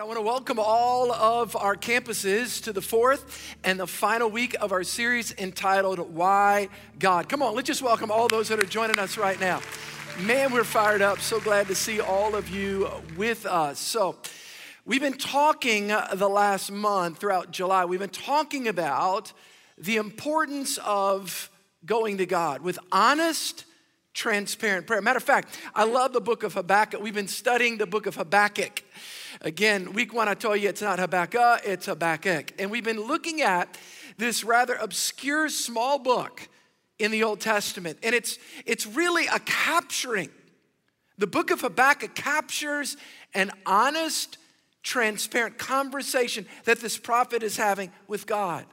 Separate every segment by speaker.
Speaker 1: I want to welcome all of our campuses to the fourth and the final week of our series entitled Why God. Come on, let's just welcome all those that are joining us right now. Man, we're fired up. So glad to see all of you with us. So, we've been talking the last month throughout July, we've been talking about the importance of going to God with honest, transparent prayer. Matter of fact, I love the book of Habakkuk. We've been studying the book of Habakkuk. Again, week one, I told you it's not Habakkuk, it's Habakkuk. And we've been looking at this rather obscure small book in the Old Testament. And it's, it's really a capturing. The book of Habakkuk captures an honest, transparent conversation that this prophet is having with God.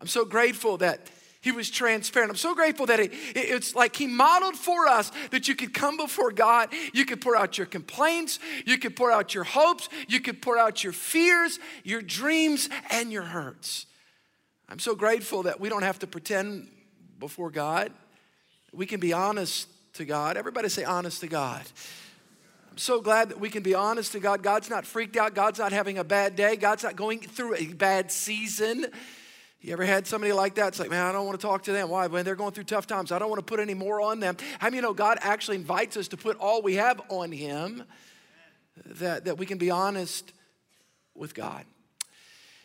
Speaker 1: I'm so grateful that he was transparent. I'm so grateful that it, it's like he modeled for us that you could come before God, you could pour out your complaints, you could pour out your hopes, you could pour out your fears, your dreams, and your hurts. I'm so grateful that we don't have to pretend before God. We can be honest to God. Everybody say honest to God. I'm so glad that we can be honest to God. God's not freaked out. God's not having a bad day. God's not going through a bad season. You ever had somebody like that? It's like, man, I don't want to talk to them. Why? When they're going through tough times, I don't want to put any more on them. How many you know God actually invites us to put all we have on Him that, that we can be honest with God?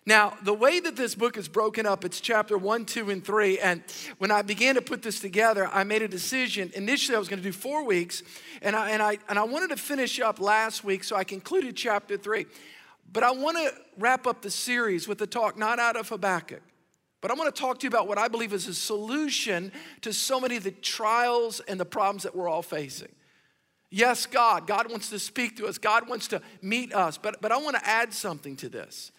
Speaker 1: Now, the way that this book is broken up, it's chapter one, two, and three. And when I began to put this together, I made a decision. Initially, I was going to do four weeks, and I, and, I, and I wanted to finish up last week, so I concluded chapter three. But I want to wrap up the series with a talk not out of Habakkuk, but I want to talk to you about what I believe is a solution to so many of the trials and the problems that we're all facing. Yes, God, God wants to speak to us, God wants to meet us, but, but I want to add something to this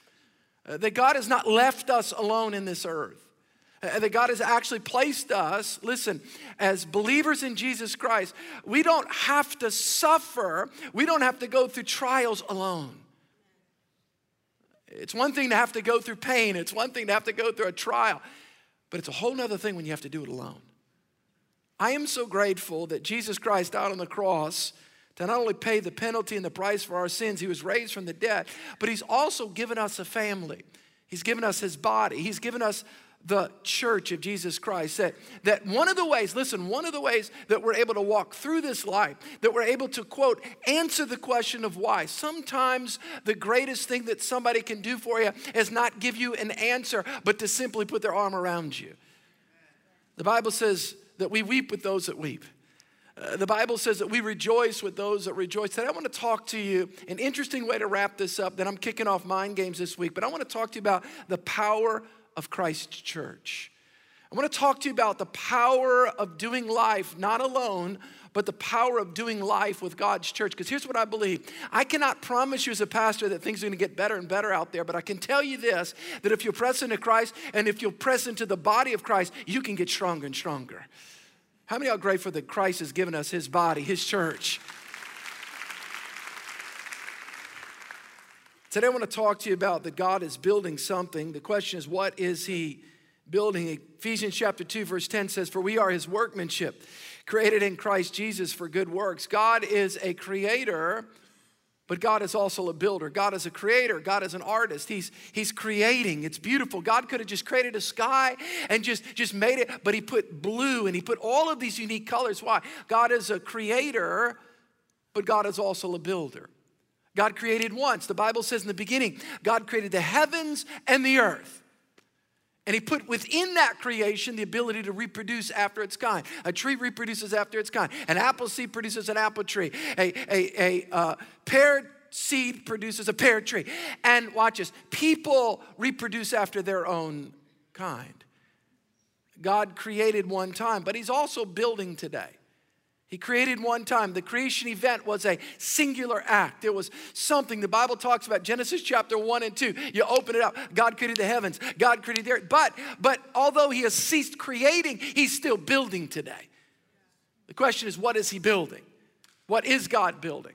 Speaker 1: uh, that God has not left us alone in this earth. Uh, that God has actually placed us, listen, as believers in Jesus Christ, we don't have to suffer, we don't have to go through trials alone. It's one thing to have to go through pain, it's one thing to have to go through a trial, but it's a whole nother thing when you have to do it alone. I am so grateful that Jesus Christ died on the cross to not only pay the penalty and the price for our sins, he was raised from the dead, but he's also given us a family. He's given us his body. He's given us the church of Jesus Christ. That, that one of the ways, listen, one of the ways that we're able to walk through this life, that we're able to, quote, answer the question of why. Sometimes the greatest thing that somebody can do for you is not give you an answer, but to simply put their arm around you. The Bible says that we weep with those that weep. Uh, the Bible says that we rejoice with those that rejoice. Today, I want to talk to you an interesting way to wrap this up. That I'm kicking off mind games this week, but I want to talk to you about the power of Christ Church. I want to talk to you about the power of doing life not alone, but the power of doing life with God's church. Because here's what I believe I cannot promise you as a pastor that things are going to get better and better out there, but I can tell you this that if you'll press into Christ and if you'll press into the body of Christ, you can get stronger and stronger. How many are grateful that Christ has given us his body, his church? Today, I want to talk to you about that God is building something. The question is, what is He building? Ephesians chapter 2, verse 10 says, For we are His workmanship, created in Christ Jesus for good works. God is a creator, but God is also a builder. God is a creator. God is an artist. He's, he's creating. It's beautiful. God could have just created a sky and just, just made it, but He put blue and He put all of these unique colors. Why? God is a creator, but God is also a builder. God created once. The Bible says in the beginning, God created the heavens and the earth. And he put within that creation the ability to reproduce after its kind. A tree reproduces after its kind. An apple seed produces an apple tree. A, a, a uh, pear seed produces a pear tree. And watch this people reproduce after their own kind. God created one time, but he's also building today. He created one time. The creation event was a singular act. It was something the Bible talks about. Genesis chapter 1 and 2. You open it up. God created the heavens. God created the earth. But, but although he has ceased creating, he's still building today. The question is, what is he building? What is God building?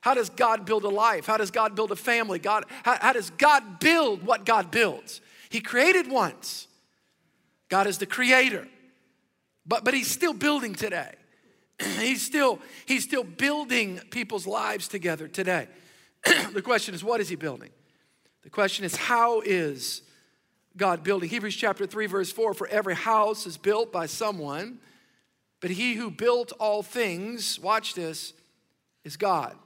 Speaker 1: How does God build a life? How does God build a family? God, how, how does God build what God builds? He created once. God is the creator. But, but he's still building today. he's still he's still building people's lives together today the question is, what is he building? The question is, how is God building? Hebrews chapter 3, verse 4 For every house is built by someone, but he who built all things, watch this, is God.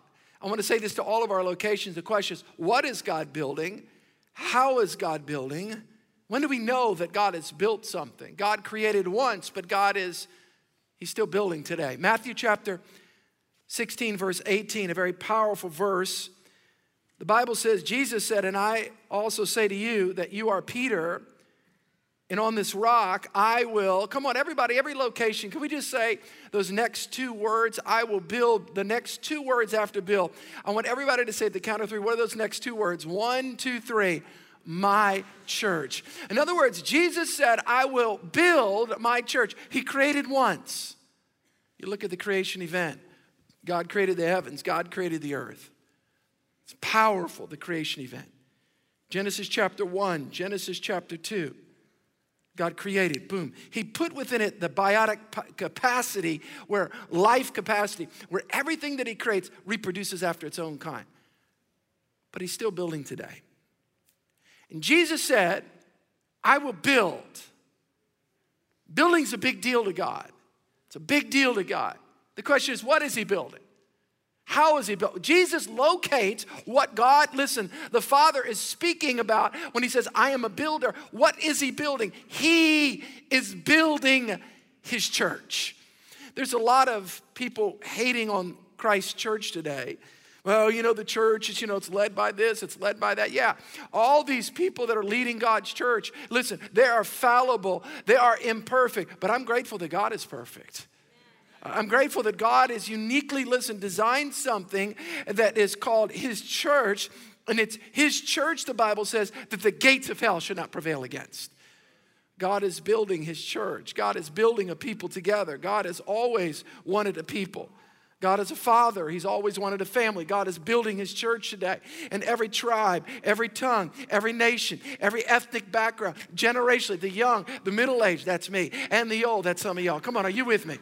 Speaker 1: I want to say this to all of our locations. The question is, what is God building? How is God building? When do we know that God has built something? God created once, but God is, He's still building today. Matthew chapter 16, verse 18, a very powerful verse. The Bible says, Jesus said, And I also say to you that you are Peter, and on this rock I will, come on, everybody, every location, can we just say those next two words? I will build the next two words after build. I want everybody to say at the count of three, what are those next two words? One, two, three. My church. In other words, Jesus said, I will build my church. He created once. You look at the creation event. God created the heavens, God created the earth. It's powerful, the creation event. Genesis chapter 1, Genesis chapter 2. God created, boom. He put within it the biotic capacity, where life capacity, where everything that He creates reproduces after its own kind. But He's still building today. And Jesus said, I will build. Building's a big deal to God. It's a big deal to God. The question is, what is He building? How is he built? Jesus locates what God, listen, the Father is speaking about when he says, I am a builder. What is he building? He is building his church. There's a lot of people hating on Christ's church today. Well, you know, the church is, you know, it's led by this, it's led by that. Yeah. All these people that are leading God's church, listen, they are fallible, they are imperfect, but I'm grateful that God is perfect. I'm grateful that God has uniquely, listen, designed something that is called His church. And it's His church, the Bible says, that the gates of hell should not prevail against. God is building His church. God is building a people together. God has always wanted a people. God is a father. He's always wanted a family. God is building his church today. And every tribe, every tongue, every nation, every ethnic background, generationally, the young, the middle aged, that's me, and the old, that's some of y'all. Come on, are you with me?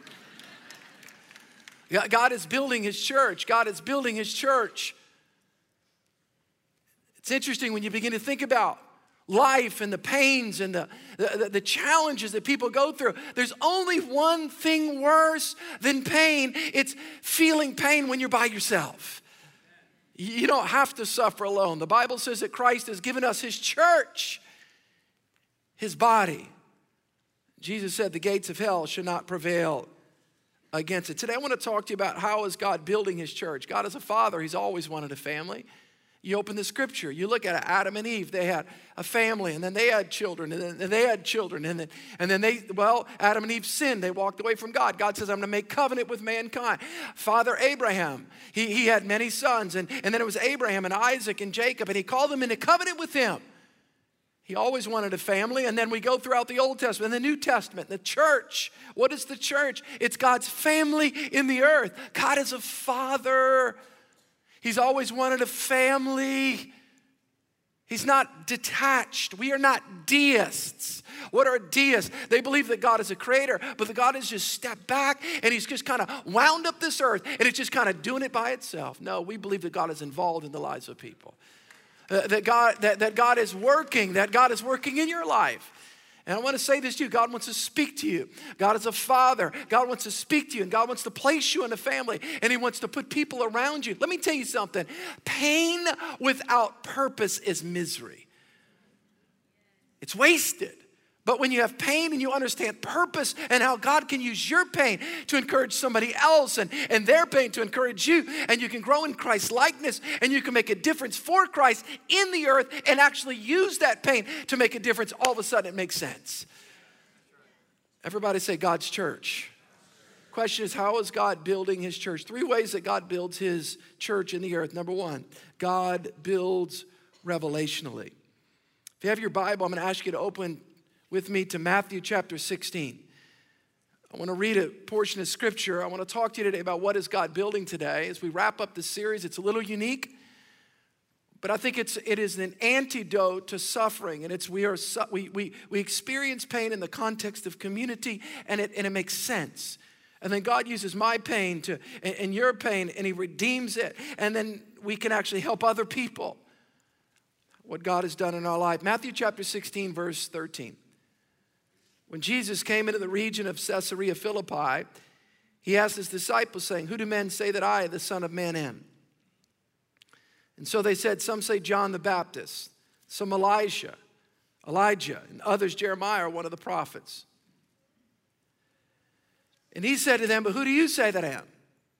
Speaker 1: God is building his church. God is building his church. It's interesting when you begin to think about life and the pains and the, the, the, challenges that people go through. There's only one thing worse than pain it's feeling pain when you're by yourself. You don't have to suffer alone. The Bible says that Christ has given us his church, his body. Jesus said the gates of hell should not prevail against it. Today I want to talk to you about how is God building his church. God is a father, he's always wanted a family. You open the scripture, you look at it, Adam and Eve, they had a family, and then they had children, and then they had children, and then, and then they, well, Adam and Eve sinned. They walked away from God. God says, I'm going to make covenant with mankind. Father Abraham, he, he had many sons, and, and then it was Abraham and Isaac and Jacob, and he called them into covenant with him. He always wanted a family. And then we go throughout the Old Testament the New Testament, the church. What is the church? It's God's family in the earth. God is a father. He's always wanted a family. He's not detached. We are not deists. What are deists? They believe that God is a creator, but that God has just stepped back and he's just kind of wound up this earth and it's just kind of doing it by itself. No, we believe that God is involved in the lives of people. Uh, that, God, that, that God is working, that God is working in your life. And I want to say this to you God wants to speak to you. God is a father. God wants to speak to you, and God wants to place you in a family, and He wants to put people around you. Let me tell you something pain without purpose is misery, it's wasted. But when you have pain and you understand purpose and how God can use your pain to encourage somebody else and, and their pain to encourage you, and you can grow in Christ's likeness and you can make a difference for Christ in the earth and actually use that pain to make a difference, all of a sudden it makes sense. Everybody say God's church. Question is, how is God building his church? Three ways that God builds his church in the earth. Number one, God builds revelationally. If you have your Bible, I'm going to ask you to open with me to Matthew chapter 16. I want to read a portion of scripture. I want to talk to you today about what is God building today. As we wrap up this series, it's a little unique, but I think it's, it is an antidote to suffering. And it's we, are, we, we, we experience pain in the context of community, and it, and it makes sense. And then God uses my pain to, and your pain, and He redeems it. And then we can actually help other people. What God has done in our life. Matthew chapter 16, verse 13. When Jesus came into the region of Caesarea Philippi, he asked his disciples, saying, Who do men say that I, the Son of Man, am? And so they said, Some say John the Baptist, some Elijah, Elijah, and others Jeremiah one of the prophets. And he said to them, But who do you say that I am?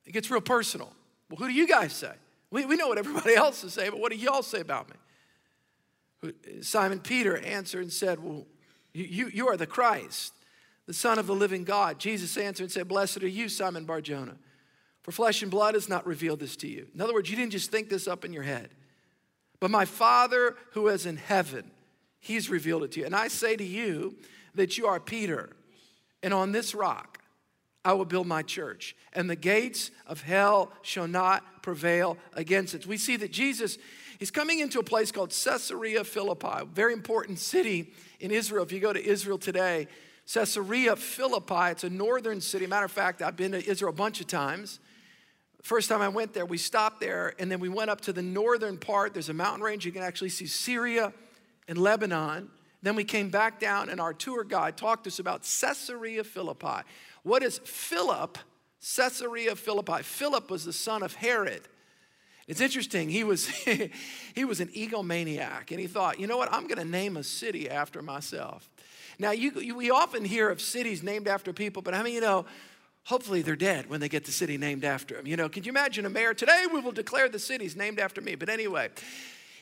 Speaker 1: It gets real personal. Well, who do you guys say? We, we know what everybody else is saying, but what do y'all say about me? Simon Peter answered and said, Well, you, you are the Christ, the Son of the living God. Jesus answered and said, Blessed are you, Simon Barjona, for flesh and blood has not revealed this to you. In other words, you didn't just think this up in your head, but my Father who is in heaven, he's revealed it to you. And I say to you that you are Peter, and on this rock, I will build my church, and the gates of hell shall not prevail against it. We see that Jesus is coming into a place called Caesarea Philippi, very important city in Israel. If you go to Israel today, Caesarea Philippi, it's a northern city. Matter of fact, I've been to Israel a bunch of times. First time I went there, we stopped there, and then we went up to the northern part. There's a mountain range. You can actually see Syria and Lebanon. Then we came back down, and our tour guide talked to us about Caesarea Philippi. What is Philip? Caesarea Philippi. Philip was the son of Herod. It's interesting. He was, he was an egomaniac, and he thought, you know what? I'm going to name a city after myself. Now, you, you, we often hear of cities named after people, but I mean, you know, hopefully they're dead when they get the city named after them. You know, can you imagine a mayor? Today we will declare the cities named after me. But anyway,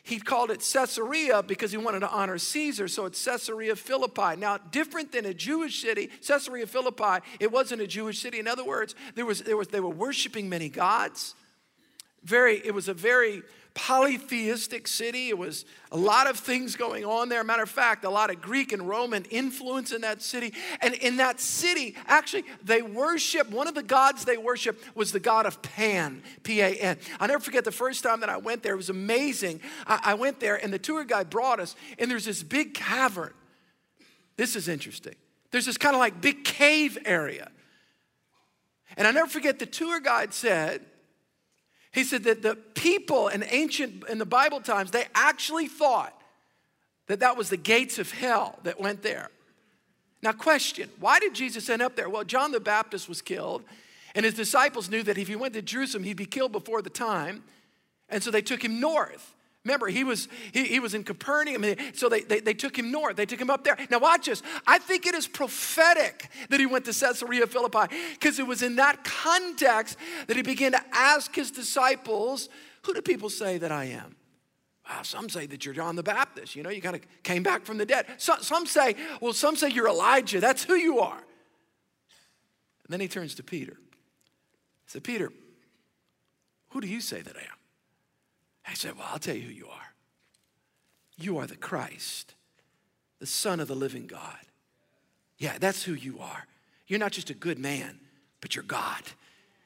Speaker 1: he called it Caesarea because he wanted to honor Caesar, so it's Caesarea Philippi. Now, different than a Jewish city, Caesarea Philippi, it wasn't a Jewish city. In other words, there was, there was, they were worshiping many gods. Very, it was a very polytheistic city. It was a lot of things going on there. Matter of fact, a lot of Greek and Roman influence in that city. And in that city, actually, they worship, one of the gods they worship was the god of Pan, P A N. I'll never forget the first time that I went there. It was amazing. I, I went there, and the tour guide brought us, and there's this big cavern. This is interesting. There's this kind of like big cave area. And I never forget the tour guide said, he said that the people in ancient, in the Bible times, they actually thought that that was the gates of hell that went there. Now, question why did Jesus end up there? Well, John the Baptist was killed, and his disciples knew that if he went to Jerusalem, he'd be killed before the time. And so they took him north. Remember, he was, he, he was in Capernaum, so they, they, they took him north. They took him up there. Now, watch this. I think it is prophetic that he went to Caesarea Philippi because it was in that context that he began to ask his disciples, Who do people say that I am? Wow, some say that you're John the Baptist. You know, you kind of came back from the dead. So, some say, Well, some say you're Elijah. That's who you are. And then he turns to Peter. He said, Peter, who do you say that I am? I said, Well, I'll tell you who you are. You are the Christ, the Son of the living God. Yeah, that's who you are. You're not just a good man, but you're God.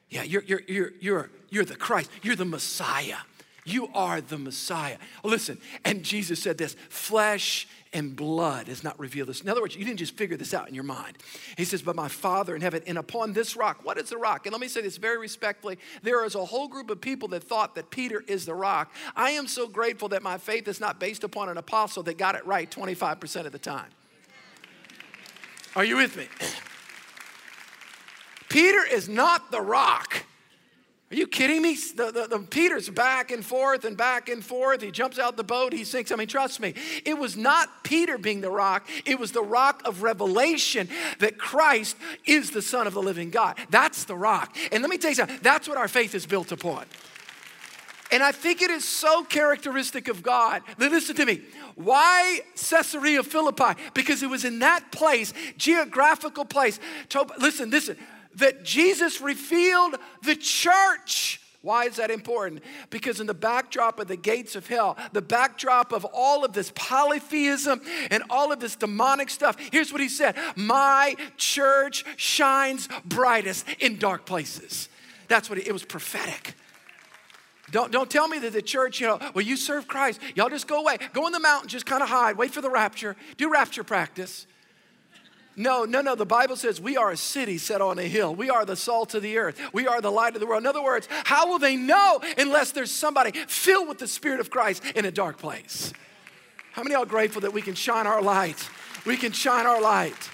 Speaker 1: Yeah, you're, you're, you're, you're, you're the Christ, you're the Messiah. You are the Messiah. listen, and Jesus said this flesh and blood has not revealed this. In other words, you didn't just figure this out in your mind. He says, But my Father in heaven, and upon this rock, what is the rock? And let me say this very respectfully there is a whole group of people that thought that Peter is the rock. I am so grateful that my faith is not based upon an apostle that got it right 25% of the time. Are you with me? Peter is not the rock. Are you kidding me? The, the, the, Peter's back and forth and back and forth. He jumps out the boat, he sinks. I mean, trust me, it was not Peter being the rock, it was the rock of revelation that Christ is the Son of the living God. That's the rock. And let me tell you something, that's what our faith is built upon. And I think it is so characteristic of God. Listen to me. Why Caesarea Philippi? Because it was in that place, geographical place. Listen, listen that Jesus revealed the church. Why is that important? Because in the backdrop of the gates of hell, the backdrop of all of this polytheism and all of this demonic stuff, here's what he said My church shines brightest in dark places. That's what he, it was prophetic. Don't, don't tell me that the church, you know, well, you serve Christ. Y'all just go away. Go in the mountain, just kind of hide, wait for the rapture, do rapture practice. No, no, no. The Bible says we are a city set on a hill. We are the salt of the earth. We are the light of the world. In other words, how will they know unless there's somebody filled with the Spirit of Christ in a dark place? How many are grateful that we can shine our light? We can shine our light.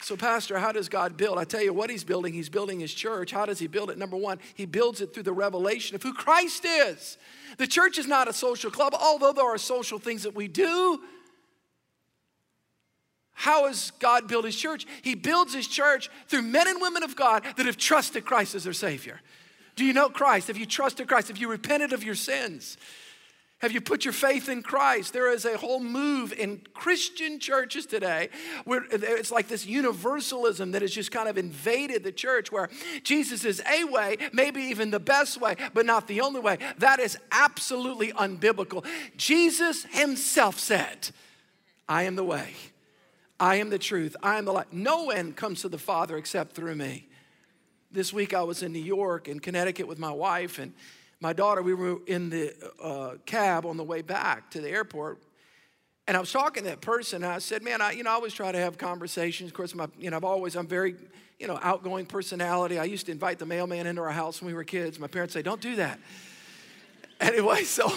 Speaker 1: So, Pastor, how does God build? I tell you what He's building. He's building His church. How does He build it? Number one, He builds it through the revelation of who Christ is. The church is not a social club, although there are social things that we do. How has God built his church? He builds his church through men and women of God that have trusted Christ as their Savior. Do you know Christ? Have you trusted Christ? Have you repented of your sins? Have you put your faith in Christ? There is a whole move in Christian churches today where it's like this universalism that has just kind of invaded the church where Jesus is a way, maybe even the best way, but not the only way. That is absolutely unbiblical. Jesus himself said, I am the way. I am the truth. I am the light. No one comes to the Father except through me. This week I was in New York and Connecticut with my wife and my daughter. We were in the uh, cab on the way back to the airport. And I was talking to that person, and I said, "Man, I, you know, I always try to have conversations. Of course, my, you know, I've always, I'm very, you know, outgoing personality. I used to invite the mailman into our house when we were kids. My parents say, "Don't do that." anyway, so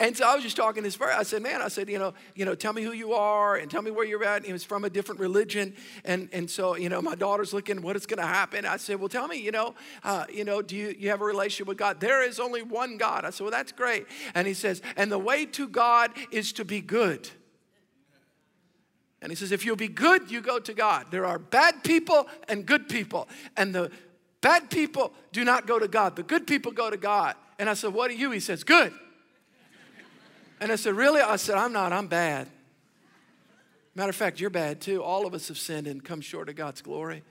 Speaker 1: and so I was just talking this person. I said, man, I said, you know, you know, tell me who you are and tell me where you're at. And he was from a different religion. And, and so, you know, my daughter's looking, what is going to happen? I said, well, tell me, you know, uh, you know, do you, you have a relationship with God? There is only one God. I said, well, that's great. And he says, and the way to God is to be good. And he says, if you'll be good, you go to God. There are bad people and good people. And the bad people do not go to God. The good people go to God. And I said, what are you? He says, good. And I said, Really? I said, I'm not, I'm bad. Matter of fact, you're bad too. All of us have sinned and come short of God's glory.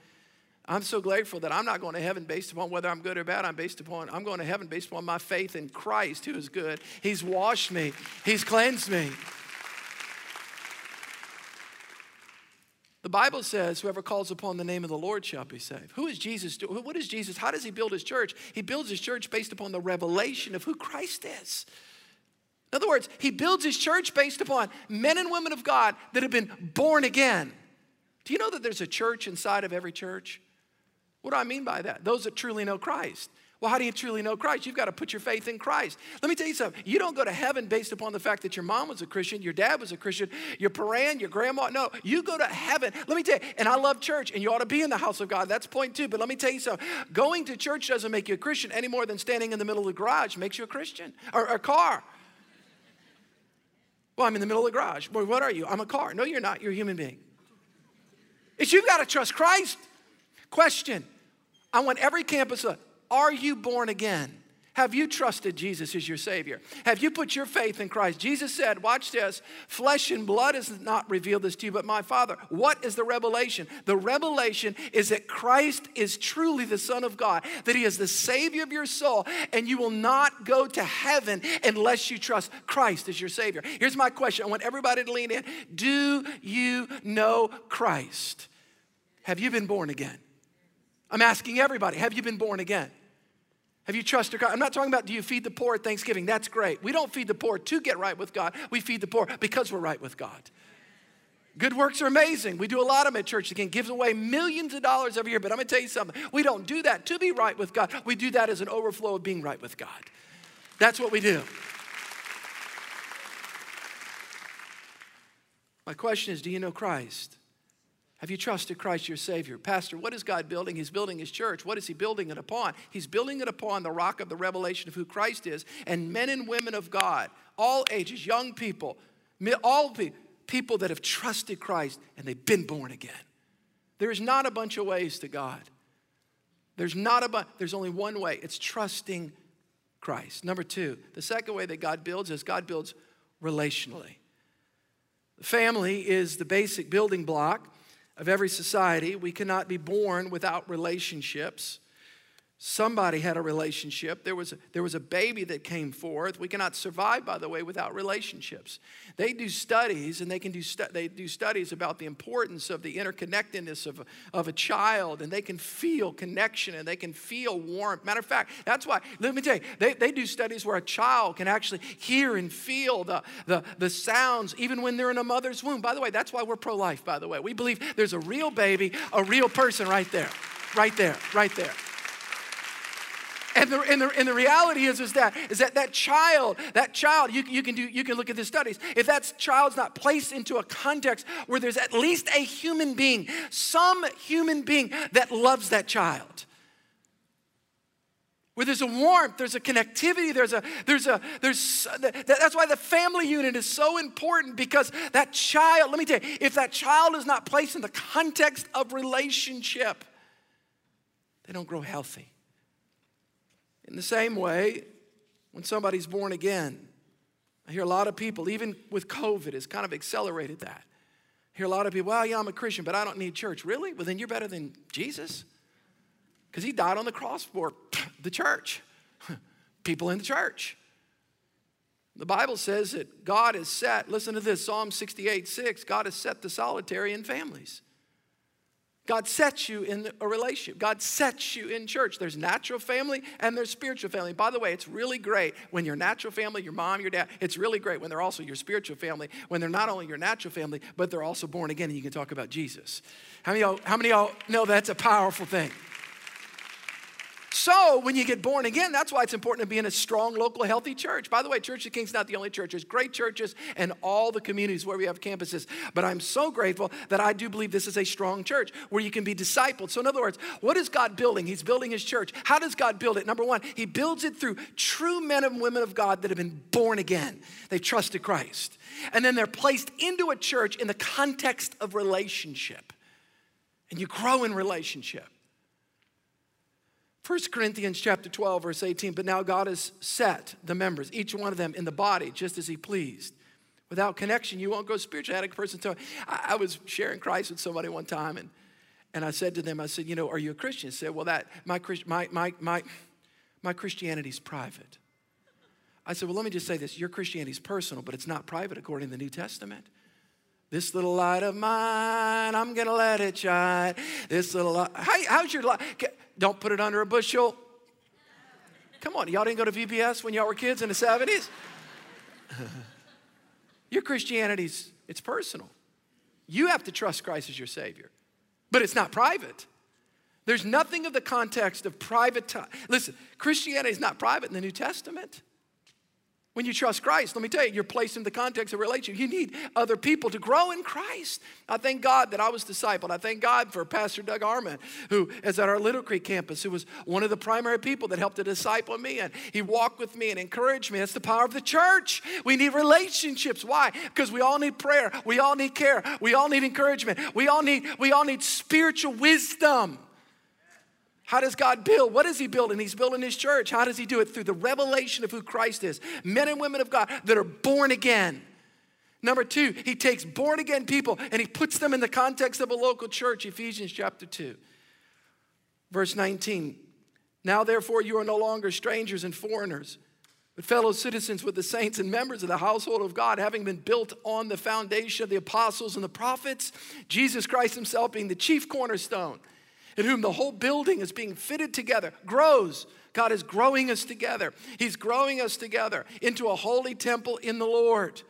Speaker 1: I'm so grateful that I'm not going to heaven based upon whether I'm good or bad. I'm based upon I'm going to heaven based upon my faith in Christ who is good. He's washed me. He's cleansed me. The Bible says, whoever calls upon the name of the Lord shall be saved. Who is Jesus? What is Jesus? How does he build his church? He builds his church based upon the revelation of who Christ is. In other words, he builds his church based upon men and women of God that have been born again. Do you know that there's a church inside of every church? What do I mean by that? Those that truly know Christ. Well, how do you truly know Christ? You've got to put your faith in Christ. Let me tell you something. You don't go to heaven based upon the fact that your mom was a Christian, your dad was a Christian, your parent, your grandma. No, you go to heaven. Let me tell you, and I love church, and you ought to be in the house of God. That's point two. But let me tell you something. Going to church doesn't make you a Christian any more than standing in the middle of the garage makes you a Christian or a car. Well, I'm in the middle of the garage. Boy, what are you? I'm a car. No, you're not. You're a human being. It's you've got to trust Christ. Question I want every campus, to, are you born again? Have you trusted Jesus as your Savior? Have you put your faith in Christ? Jesus said, Watch this, flesh and blood has not revealed this to you, but my Father. What is the revelation? The revelation is that Christ is truly the Son of God, that He is the Savior of your soul, and you will not go to heaven unless you trust Christ as your Savior. Here's my question I want everybody to lean in. Do you know Christ? Have you been born again? I'm asking everybody, have you been born again? Have you trusted God? I'm not talking about do you feed the poor at Thanksgiving? That's great. We don't feed the poor to get right with God. We feed the poor because we're right with God. Good works are amazing. We do a lot of them at church. Again, gives away millions of dollars every year. But I'm going to tell you something. We don't do that to be right with God. We do that as an overflow of being right with God. That's what we do. My question is do you know Christ? Have you trusted Christ your Savior? Pastor, what is God building? He's building His church. What is He building it upon? He's building it upon the rock of the revelation of who Christ is. And men and women of God, all ages, young people, all people that have trusted Christ and they've been born again. There is not a bunch of ways to God. There's not a bunch, there's only one way. It's trusting Christ. Number two, the second way that God builds is God builds relationally. Family is the basic building block of every society. We cannot be born without relationships. Somebody had a relationship. There was a, there was a baby that came forth. We cannot survive, by the way, without relationships. They do studies, and they can do stu- they do studies about the importance of the interconnectedness of a, of a child, and they can feel connection and they can feel warmth. Matter of fact, that's why. Let me tell you, they, they do studies where a child can actually hear and feel the, the, the sounds even when they're in a mother's womb. By the way, that's why we're pro-life. By the way, we believe there's a real baby, a real person right there, right there, right there. And the, and the, and the reality is, is that is that that child, that child, you, you can do you can look at the studies. If that child's not placed into a context where there's at least a human being, some human being that loves that child. Where there's a warmth, there's a connectivity, there's a, there's a, there's, that's why the family unit is so important because that child, let me tell you, if that child is not placed in the context of relationship, they don't grow healthy. In the same way, when somebody's born again, I hear a lot of people, even with COVID, has kind of accelerated that. I hear a lot of people, well, yeah, I'm a Christian, but I don't need church. Really? Well, then you're better than Jesus. Because he died on the cross for the church, people in the church. The Bible says that God has set, listen to this Psalm 68 6, God has set the solitary in families. God sets you in a relationship. God sets you in church. There's natural family and there's spiritual family. By the way, it's really great when your natural family, your mom, your dad, it's really great when they're also your spiritual family, when they're not only your natural family, but they're also born again and you can talk about Jesus. How many y'all, how many y'all know that's a powerful thing? So, when you get born again, that's why it's important to be in a strong, local, healthy church. By the way, Church of King's not the only church. There's great churches and all the communities where we have campuses. But I'm so grateful that I do believe this is a strong church where you can be discipled. So, in other words, what is God building? He's building His church. How does God build it? Number one, He builds it through true men and women of God that have been born again. They've trusted Christ. And then they're placed into a church in the context of relationship. And you grow in relationship. 1 Corinthians chapter 12, verse 18, but now God has set the members, each one of them in the body, just as he pleased. Without connection, you won't go spiritual. I had a person me, I, I was sharing Christ with somebody one time, and, and I said to them, I said, you know, are you a Christian? He said, well, that, my, my, my, my, my Christianity's private. I said, well, let me just say this. Your Christianity's personal, but it's not private according to the New Testament. This little light of mine, I'm gonna let it shine. This little light, how, how's your light? Don't put it under a bushel. Come on, y'all didn't go to VBS when y'all were kids in the 70s? your Christianity's, it's personal. You have to trust Christ as your Savior, but it's not private. There's nothing of the context of private. Listen, Christianity is not private in the New Testament. When you trust Christ, let me tell you, you're placed in the context of a relationship. You need other people to grow in Christ. I thank God that I was discipled. I thank God for Pastor Doug Arman, who is at our Little Creek campus, who was one of the primary people that helped to disciple me. And he walked with me and encouraged me. That's the power of the church. We need relationships. Why? Because we all need prayer. We all need care. We all need encouragement. We all need, we all need spiritual wisdom. How does God build? What is He building? He's building His church. How does He do it? Through the revelation of who Christ is. Men and women of God that are born again. Number two, He takes born again people and He puts them in the context of a local church. Ephesians chapter 2, verse 19. Now, therefore, you are no longer strangers and foreigners, but fellow citizens with the saints and members of the household of God, having been built on the foundation of the apostles and the prophets, Jesus Christ Himself being the chief cornerstone in whom the whole building is being fitted together, grows. God is growing us together. He's growing us together into a holy temple in the Lord.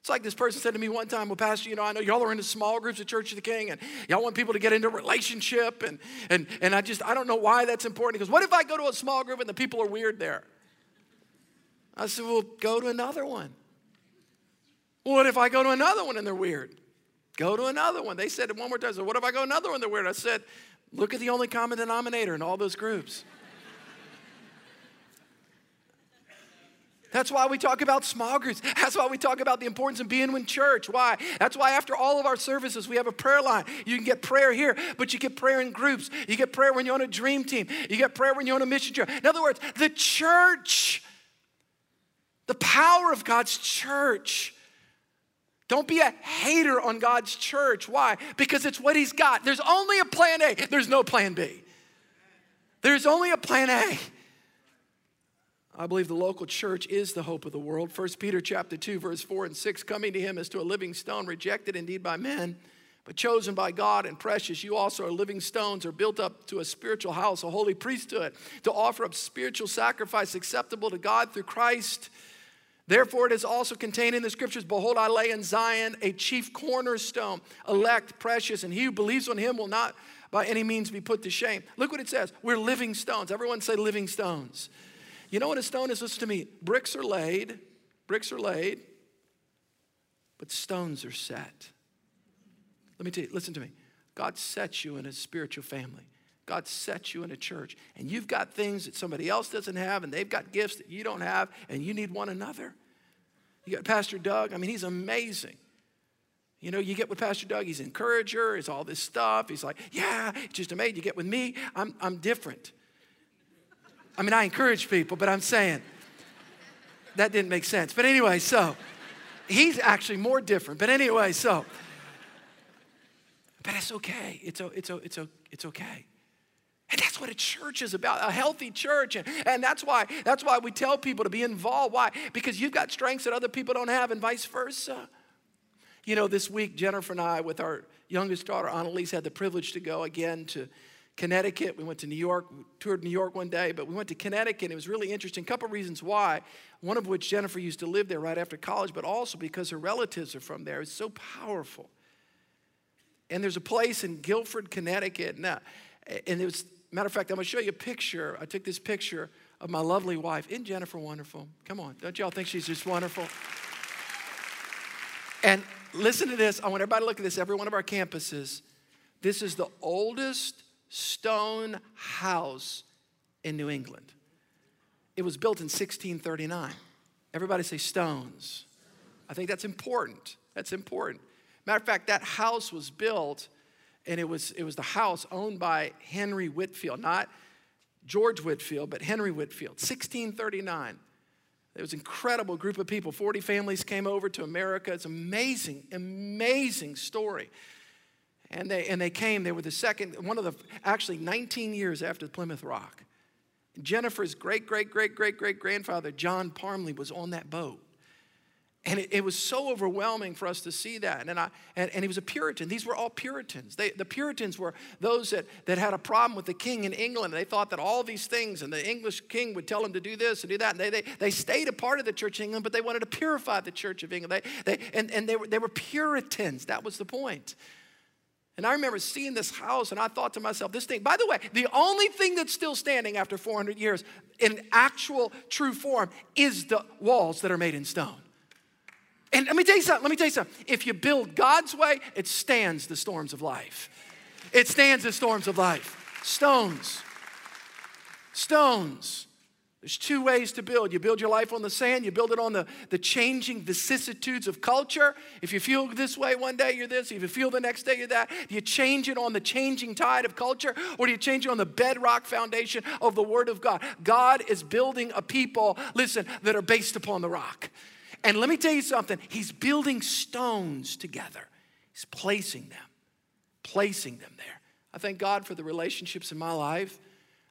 Speaker 1: It's like this person said to me one time, Well, Pastor, you know, I know y'all are into small groups at Church of the King and y'all want people to get into relationship. And, and, and I just, I don't know why that's important. Because What if I go to a small group and the people are weird there? I said, Well, go to another one. what if I go to another one and they're weird? Go to another one. They said it one more time. So what if I go another one? They're weird. I said, Look at the only common denominator in all those groups. That's why we talk about small groups. That's why we talk about the importance of being in church. Why? That's why after all of our services, we have a prayer line. You can get prayer here, but you get prayer in groups. You get prayer when you're on a dream team. You get prayer when you're on a mission trip. In other words, the church, the power of God's church don't be a hater on God's church. Why? Because it's what He's got. There's only a plan A, there's no plan B. There's only a plan A. I believe the local church is the hope of the world. 1 Peter chapter 2 verse 4 and 6 coming to him as to a living stone rejected indeed by men but chosen by God and precious you also are living stones are built up to a spiritual house a holy priesthood to offer up spiritual sacrifice acceptable to God through Christ. Therefore, it is also contained in the scriptures Behold, I lay in Zion a chief cornerstone, elect, precious, and he who believes on him will not by any means be put to shame. Look what it says. We're living stones. Everyone say living stones. You know what a stone is? Listen to me. Bricks are laid, bricks are laid, but stones are set. Let me tell you, listen to me. God sets you in a spiritual family. God sets you in a church, and you've got things that somebody else doesn't have, and they've got gifts that you don't have, and you need one another. You got Pastor Doug, I mean, he's amazing. You know, you get with Pastor Doug, he's an encourager, he's all this stuff. He's like, yeah, just amazing. You get with me, I'm, I'm different. I mean, I encourage people, but I'm saying that didn't make sense. But anyway, so he's actually more different. But anyway, so, but it's okay. It's, it's, it's, it's okay. And that's what a church is about, a healthy church. And, and that's why that's why we tell people to be involved. Why? Because you've got strengths that other people don't have, and vice versa. You know, this week, Jennifer and I, with our youngest daughter, Annalise, had the privilege to go again to Connecticut. We went to New York, toured New York one day, but we went to Connecticut. It was really interesting. A couple reasons why. One of which Jennifer used to live there right after college, but also because her relatives are from there. It's so powerful. And there's a place in Guilford, Connecticut. Now, and it was Matter of fact, I'm going to show you a picture. I took this picture of my lovely wife. Isn't Jennifer wonderful? Come on, don't y'all think she's just wonderful? And listen to this. I want everybody to look at this, every one of our campuses. This is the oldest stone house in New England. It was built in 1639. Everybody say stones. I think that's important. That's important. Matter of fact, that house was built and it was, it was the house owned by Henry Whitfield, not George Whitefield, but Henry Whitfield, 1639. There was an incredible group of people. 40 families came over to America. It's amazing, amazing story. And they, and they came, they were the second, one of the, actually 19 years after Plymouth Rock. Jennifer's great, great, great, great, great grandfather, John Parmelee, was on that boat. And it, it, was so overwhelming for us to see that. And, I, and, and he was a Puritan. These were all Puritans. They, the Puritans were those that, that had a problem with the king in England. They thought that all these things, and the English king would tell them to do this and do that. And they, they, they stayed a part of the Church of England, but they wanted to purify the Church of England. They, they, and and they, were, they were Puritans. That was the point. And I remember seeing this house, and I thought to myself, this thing, by the way, the only thing that's still standing after 400 years in actual true form is the walls that are made in stone. And let me tell you something, let me tell you something. If you build God's way, it stands the storms of life. It stands the storms of life. Stones. Stones. There's two ways to build. You build your life on the sand, you build it on the, the changing vicissitudes of culture. If you feel this way one day, you're this. If you feel the next day, you're that. Do you change it on the changing tide of culture, or do you change it on the bedrock foundation of the Word of God? God is building a people, listen, that are based upon the rock. And let me tell you something, he's building stones together. He's placing them, placing them there. I thank God for the relationships in my life.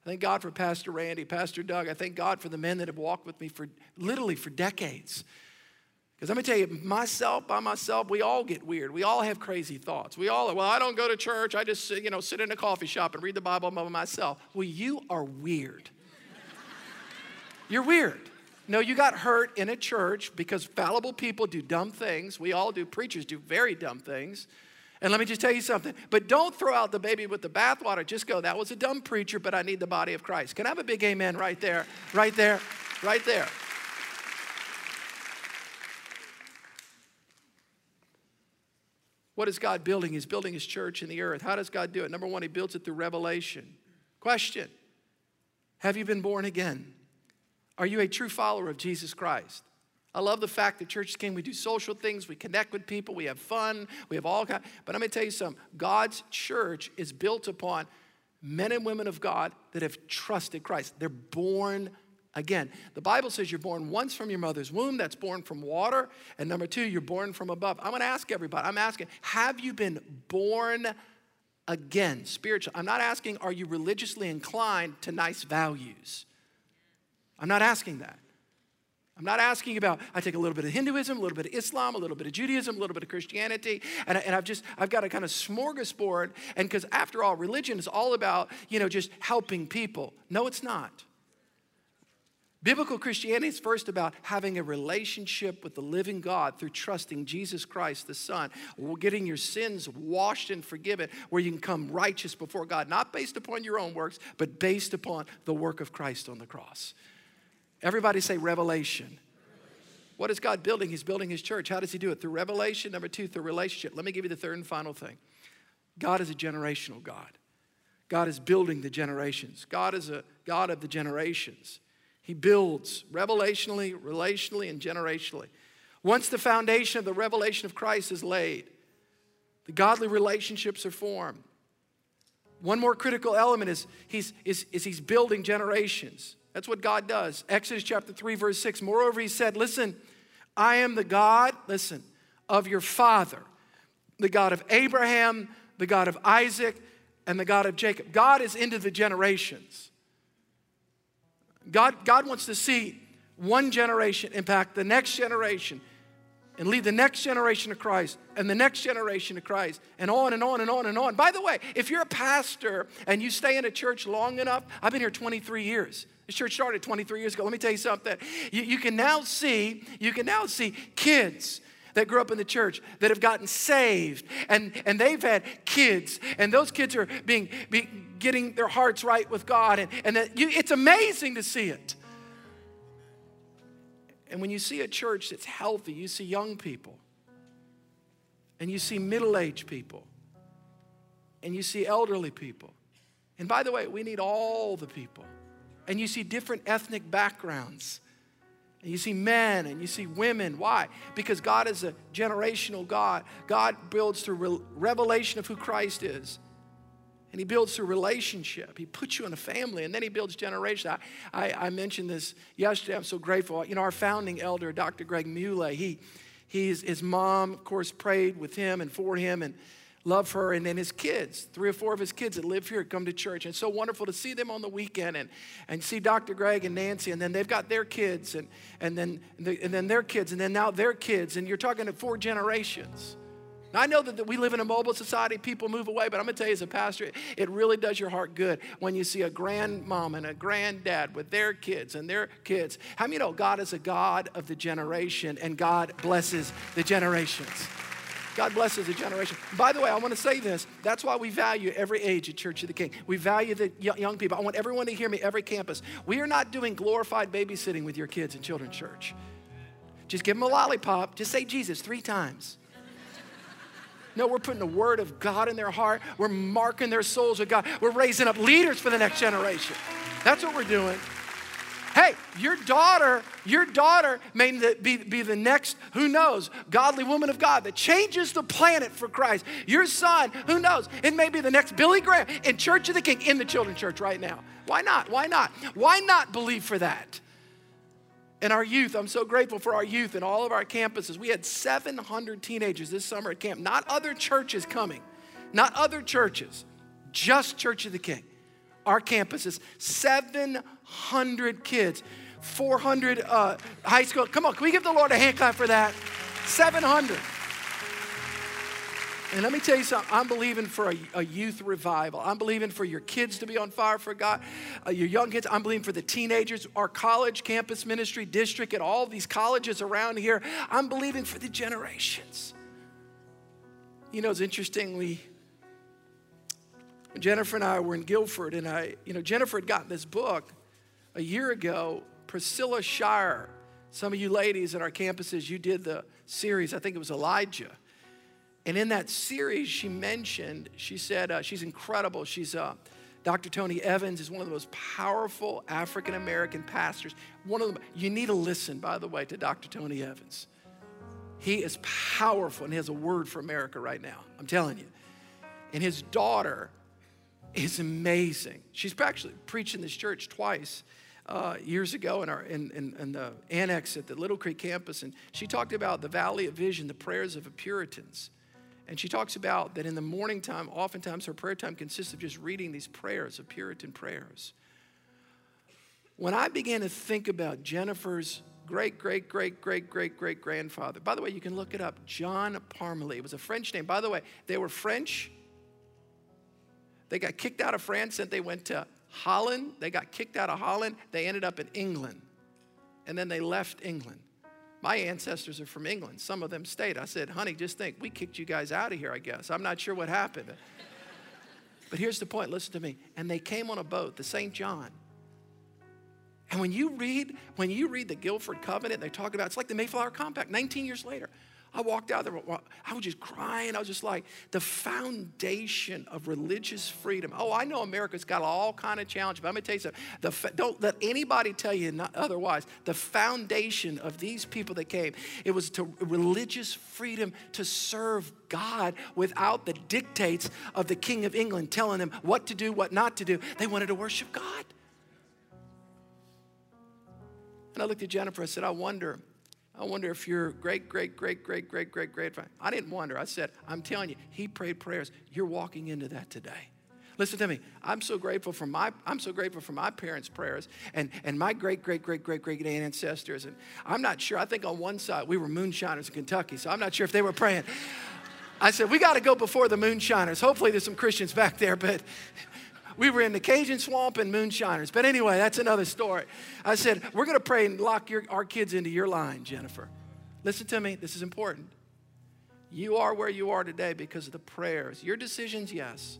Speaker 1: I thank God for Pastor Randy, Pastor Doug. I thank God for the men that have walked with me for literally for decades. Because let me tell you, myself, by myself, we all get weird. We all have crazy thoughts. We all, well, I don't go to church. I just, you know, sit in a coffee shop and read the Bible by myself. Well, you are weird. You're weird. No, you got hurt in a church because fallible people do dumb things. We all do. Preachers do very dumb things. And let me just tell you something. But don't throw out the baby with the bathwater. Just go, that was a dumb preacher, but I need the body of Christ. Can I have a big amen right there? Right there? Right there. What is God building? He's building his church in the earth. How does God do it? Number one, he builds it through revelation. Question Have you been born again? Are you a true follower of Jesus Christ? I love the fact that Church King, we do social things, we connect with people, we have fun, we have all kinds. But I'm going to tell you something God's church is built upon men and women of God that have trusted Christ. They're born again. The Bible says you're born once from your mother's womb, that's born from water. And number two, you're born from above. I'm going to ask everybody, I'm asking, have you been born again, spiritually? I'm not asking, are you religiously inclined to nice values? I'm not asking that. I'm not asking about, I take a little bit of Hinduism, a little bit of Islam, a little bit of Judaism, a little bit of Christianity, and, and I've just, I've got a kind of smorgasbord. And because after all, religion is all about, you know, just helping people. No, it's not. Biblical Christianity is first about having a relationship with the living God through trusting Jesus Christ, the Son, getting your sins washed and forgiven, where you can come righteous before God, not based upon your own works, but based upon the work of Christ on the cross. Everybody say revelation. What is God building? He's building His church. How does He do it? Through revelation. Number two, through relationship. Let me give you the third and final thing God is a generational God. God is building the generations. God is a God of the generations. He builds revelationally, relationally, and generationally. Once the foundation of the revelation of Christ is laid, the godly relationships are formed. One more critical element is he's, is, is he's building generations. That's what God does. Exodus chapter 3, verse 6. Moreover, he said, Listen, I am the God, listen, of your father, the God of Abraham, the God of Isaac, and the God of Jacob. God is into the generations. God, God wants to see one generation impact the next generation and lead the next generation to Christ and the next generation to Christ and on and on and on and on. By the way, if you're a pastor and you stay in a church long enough, I've been here 23 years. This church started 23 years ago. Let me tell you something. You, you can now see, you can now see kids that grew up in the church that have gotten saved and, and they've had kids and those kids are being, being getting their hearts right with God and, and that you, it's amazing to see it. And when you see a church that's healthy, you see young people and you see middle-aged people and you see elderly people. And by the way, we need all the people and you see different ethnic backgrounds. And you see men and you see women. Why? Because God is a generational God. God builds through re- revelation of who Christ is. And he builds through relationship. He puts you in a family and then he builds generation. I, I, I mentioned this yesterday. I'm so grateful. You know, our founding elder, Dr. Greg Muley, he, he's, his mom, of course, prayed with him and for him. And love her, and then his kids, three or four of his kids that live here, come to church. And it's so wonderful to see them on the weekend and, and see Dr. Greg and Nancy, and then they've got their kids, and, and, then, and then their kids, and then now their kids, and you're talking to four generations. Now, I know that that we live in a mobile society, people move away, but I'm gonna tell you as a pastor, it really does your heart good when you see a grandmom and a granddad with their kids and their kids. How many know God is a God of the generation and God blesses the generations? God blesses a generation. By the way, I want to say this. That's why we value every age at Church of the King. We value the young people. I want everyone to hear me, every campus. We are not doing glorified babysitting with your kids in children's church. Just give them a lollipop. Just say Jesus three times. No, we're putting the word of God in their heart. We're marking their souls with God. We're raising up leaders for the next generation. That's what we're doing. Hey, your daughter, your daughter may be, be the next, who knows, godly woman of God that changes the planet for Christ. Your son, who knows, it may be the next Billy Graham in Church of the King, in the children's church right now. Why not? Why not? Why not believe for that? And our youth, I'm so grateful for our youth and all of our campuses. We had 700 teenagers this summer at camp, not other churches coming, not other churches, just Church of the King our campuses 700 kids, 400 uh, high school. Come on, can we give the Lord a hand clap for that? 700. And let me tell you something. I'm believing for a, a, youth revival. I'm believing for your kids to be on fire for God, uh, your young kids. I'm believing for the teenagers, our college campus ministry district, and all these colleges around here. I'm believing for the generations. You know, it's interesting. Jennifer and I were in Guilford, and I, you know, Jennifer had gotten this book a year ago, Priscilla Shirer. Some of you ladies at our campuses, you did the series, I think it was Elijah. And in that series, she mentioned, she said, uh, she's incredible. She's uh, Dr. Tony Evans is one of the most powerful African American pastors. One of them, you need to listen, by the way, to Dr. Tony Evans. He is powerful and he has a word for America right now. I'm telling you. And his daughter is amazing. She's actually preached in this church twice. Uh, years ago in, our, in, in, in, the annex at the Little Creek campus, and she talked about the Valley of Vision, the prayers of the Puritans. And she talks about that in the morning time, oftentimes her prayer time consists of just reading these prayers, of Puritan prayers. When I began to think about Jennifer's great, great, great, great, great, great grandfather, by the way, you can look it up, John Parmelee. It was a French name. By the way, they were French. They got kicked out of France and they went to Holland. They got kicked out of Holland. They ended up in England. And then they left England. My ancestors are from England. Some of them stayed. I said, honey, just think, we kicked you guys out of here, I guess. I'm not sure what happened. But here's the point listen to me. And they came on a boat, the St. John. And when you read, when you read the Guilford Covenant, they talk about it's like the Mayflower Compact, 19 years later. I walked out there, I was just crying. I was just like, the foundation of religious freedom. Oh, I know America's got all kind of challenges, but I'm gonna tell you something. The, don't let anybody tell you not otherwise. The foundation of these people that came, it was to religious freedom to serve God without the dictates of the King of England telling them what to do, what not to do. They wanted to worship God. And I looked at Jennifer, I said, I wonder I wonder if your great, great, great, great, great, great, great. I didn't wonder. I said, I'm telling you, he prayed prayers. You're walking into that today. Listen to me. I'm so grateful for my I'm so grateful for my parents' prayers and, and my great, great, great, great, great ancestors. And I'm not sure. I think on one side we were moonshiners in Kentucky, so I'm not sure if they were praying. I said, we got to go before the moonshiners. Hopefully there's some Christians back there, but we were in the Cajun swamp and moonshiners. But anyway, that's another story. I said, We're going to pray and lock your, our kids into your line, Jennifer. Listen to me, this is important. You are where you are today because of the prayers. Your decisions, yes.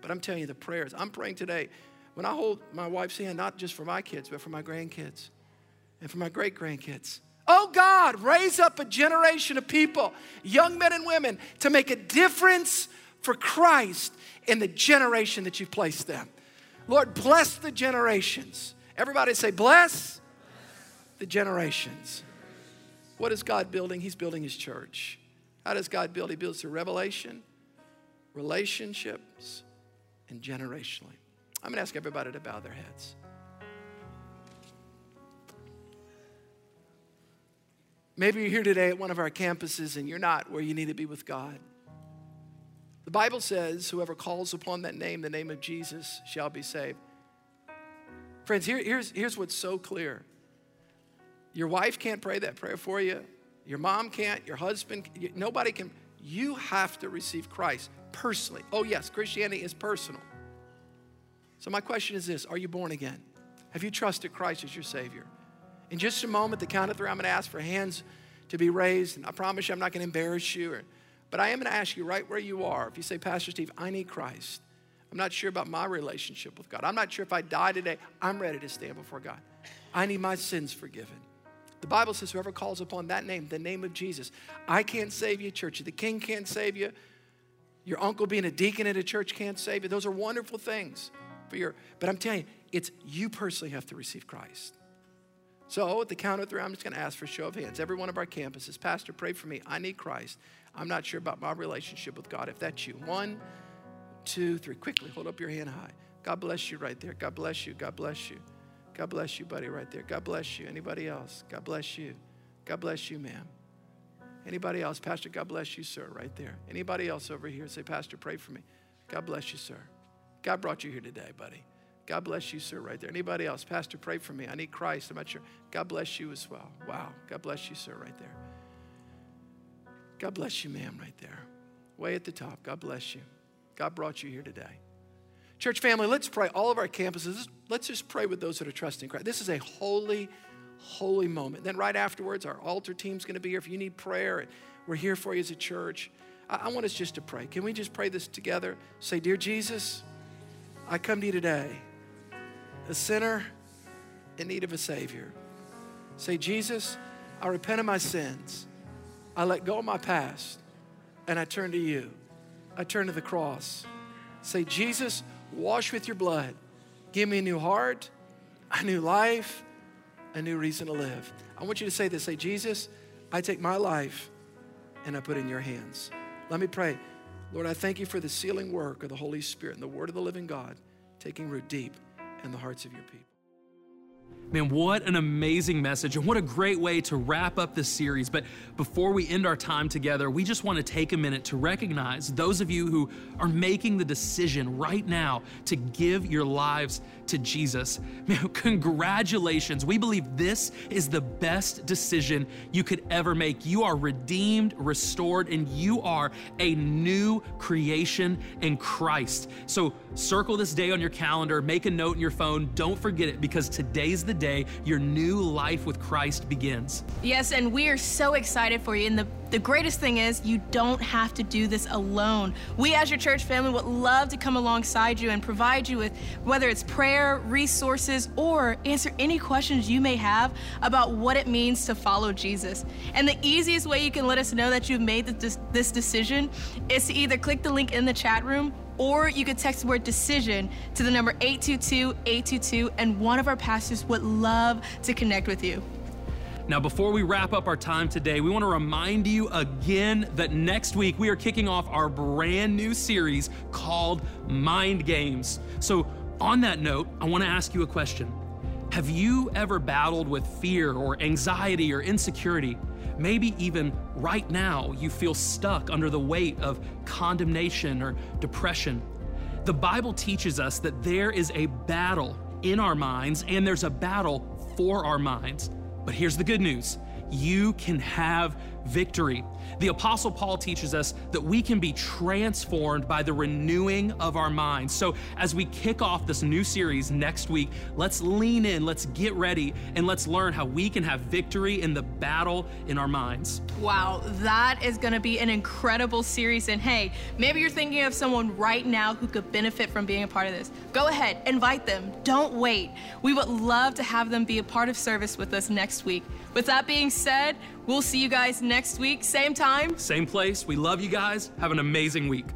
Speaker 1: But I'm telling you, the prayers. I'm praying today. When I hold my wife's hand, not just for my kids, but for my grandkids and for my great grandkids. Oh God, raise up a generation of people, young men and women, to make a difference for Christ in the generation that you've placed them. Lord, bless the generations. Everybody say, bless the generations. What is God building? He's building His church. How does God build? He builds through revelation, relationships, and generationally. I'm going to ask everybody to bow their heads. Maybe you're here today at one of our campuses and you're not where you need to be with God. The Bible says, whoever calls upon that name, the name of Jesus, shall be saved. Friends, here, here's, here's what's so clear your wife can't pray that prayer for you, your mom can't, your husband, nobody can. You have to receive Christ personally. Oh, yes, Christianity is personal. So, my question is this Are you born again? Have you trusted Christ as your Savior? In just a moment, the count of three, I'm going to ask for hands to be raised. And I promise you, I'm not going to embarrass you or but I am going to ask you right where you are. If you say, Pastor Steve, I need Christ. I'm not sure about my relationship with God. I'm not sure if I die today, I'm ready to stand before God. I need my sins forgiven. The Bible says, whoever calls upon that name, the name of Jesus, I can't save you, church. The king can't save you. Your uncle being a deacon at a church can't save you. Those are wonderful things for your, but I'm telling you, it's you personally have to receive Christ. So at the count of three, I'm just going to ask for a show of hands. Every one of our campuses, Pastor, pray for me. I need Christ. I'm not sure about my relationship with God. If that's you, one, two, three, quickly hold up your hand high. God bless you right there. God bless you. God bless you. God bless you, buddy, right there. God bless you. Anybody else? God bless you. God bless you, ma'am. Anybody else? Pastor, God bless you, sir, right there. Anybody else over here? Say, Pastor, pray for me. God bless you, sir. God brought you here today, buddy. God bless you, sir, right there. Anybody else? Pastor, pray for me. I need Christ. I'm not sure. God bless you as well. Wow. God bless you, sir, right there. God bless you, ma'am, right there. Way at the top. God bless you. God brought you here today. Church family, let's pray. All of our campuses, let's just pray with those that are trusting Christ. This is a holy, holy moment. Then, right afterwards, our altar team's going to be here. If you need prayer, we're here for you as a church. I, I want us just to pray. Can we just pray this together? Say, Dear Jesus, I come to you today, a sinner in need of a Savior. Say, Jesus, I repent of my sins. I let go of my past and I turn to you. I turn to the cross. Say, Jesus, wash with your blood. Give me a new heart, a new life, a new reason to live. I want you to say this say, Jesus, I take my life and I put in your hands. Let me pray. Lord, I thank you for the sealing work of the Holy Spirit and the word of the living God taking root deep in the hearts of your people.
Speaker 2: Man, what an amazing message, and what a great way to wrap up this series. But before we end our time together, we just want to take a minute to recognize those of you who are making the decision right now to give your lives to Jesus. Man, congratulations. We believe this is the best decision you could ever make. You are redeemed, restored, and you are a new creation in Christ. So circle this day on your calendar, make a note in your phone. Don't forget it because today's the day your new life with Christ begins.
Speaker 3: Yes, and we are so excited for you. And the, the greatest thing is, you don't have to do this alone. We, as your church family, would love to come alongside you and provide you with whether it's prayer, resources, or answer any questions you may have about what it means to follow Jesus. And the easiest way you can let us know that you've made this, this decision is to either click the link in the chat room or you could text the word decision to the number 822 822, and one of our pastors would love to connect with you.
Speaker 2: Now, before we wrap up our time today, we want to remind you again that next week we are kicking off our brand new series called Mind Games. So, on that note, I want to ask you a question Have you ever battled with fear or anxiety or insecurity? Maybe even right now you feel stuck under the weight of condemnation or depression. The Bible teaches us that there is a battle in our minds and there's a battle for our minds. But here's the good news you can have victory. The Apostle Paul teaches us that we can be transformed by the renewing of our minds. So, as we kick off this new series next week, let's lean in, let's get ready, and let's learn how we can have victory in the battle in our minds.
Speaker 3: Wow, that is going to be an incredible series. And hey, maybe you're thinking of someone right now who could benefit from being a part of this. Go ahead, invite them. Don't wait. We would love to have them be a part of service with us next week. With that being said, we'll see you guys next week, same time,
Speaker 2: same place. We love you guys. Have an amazing week.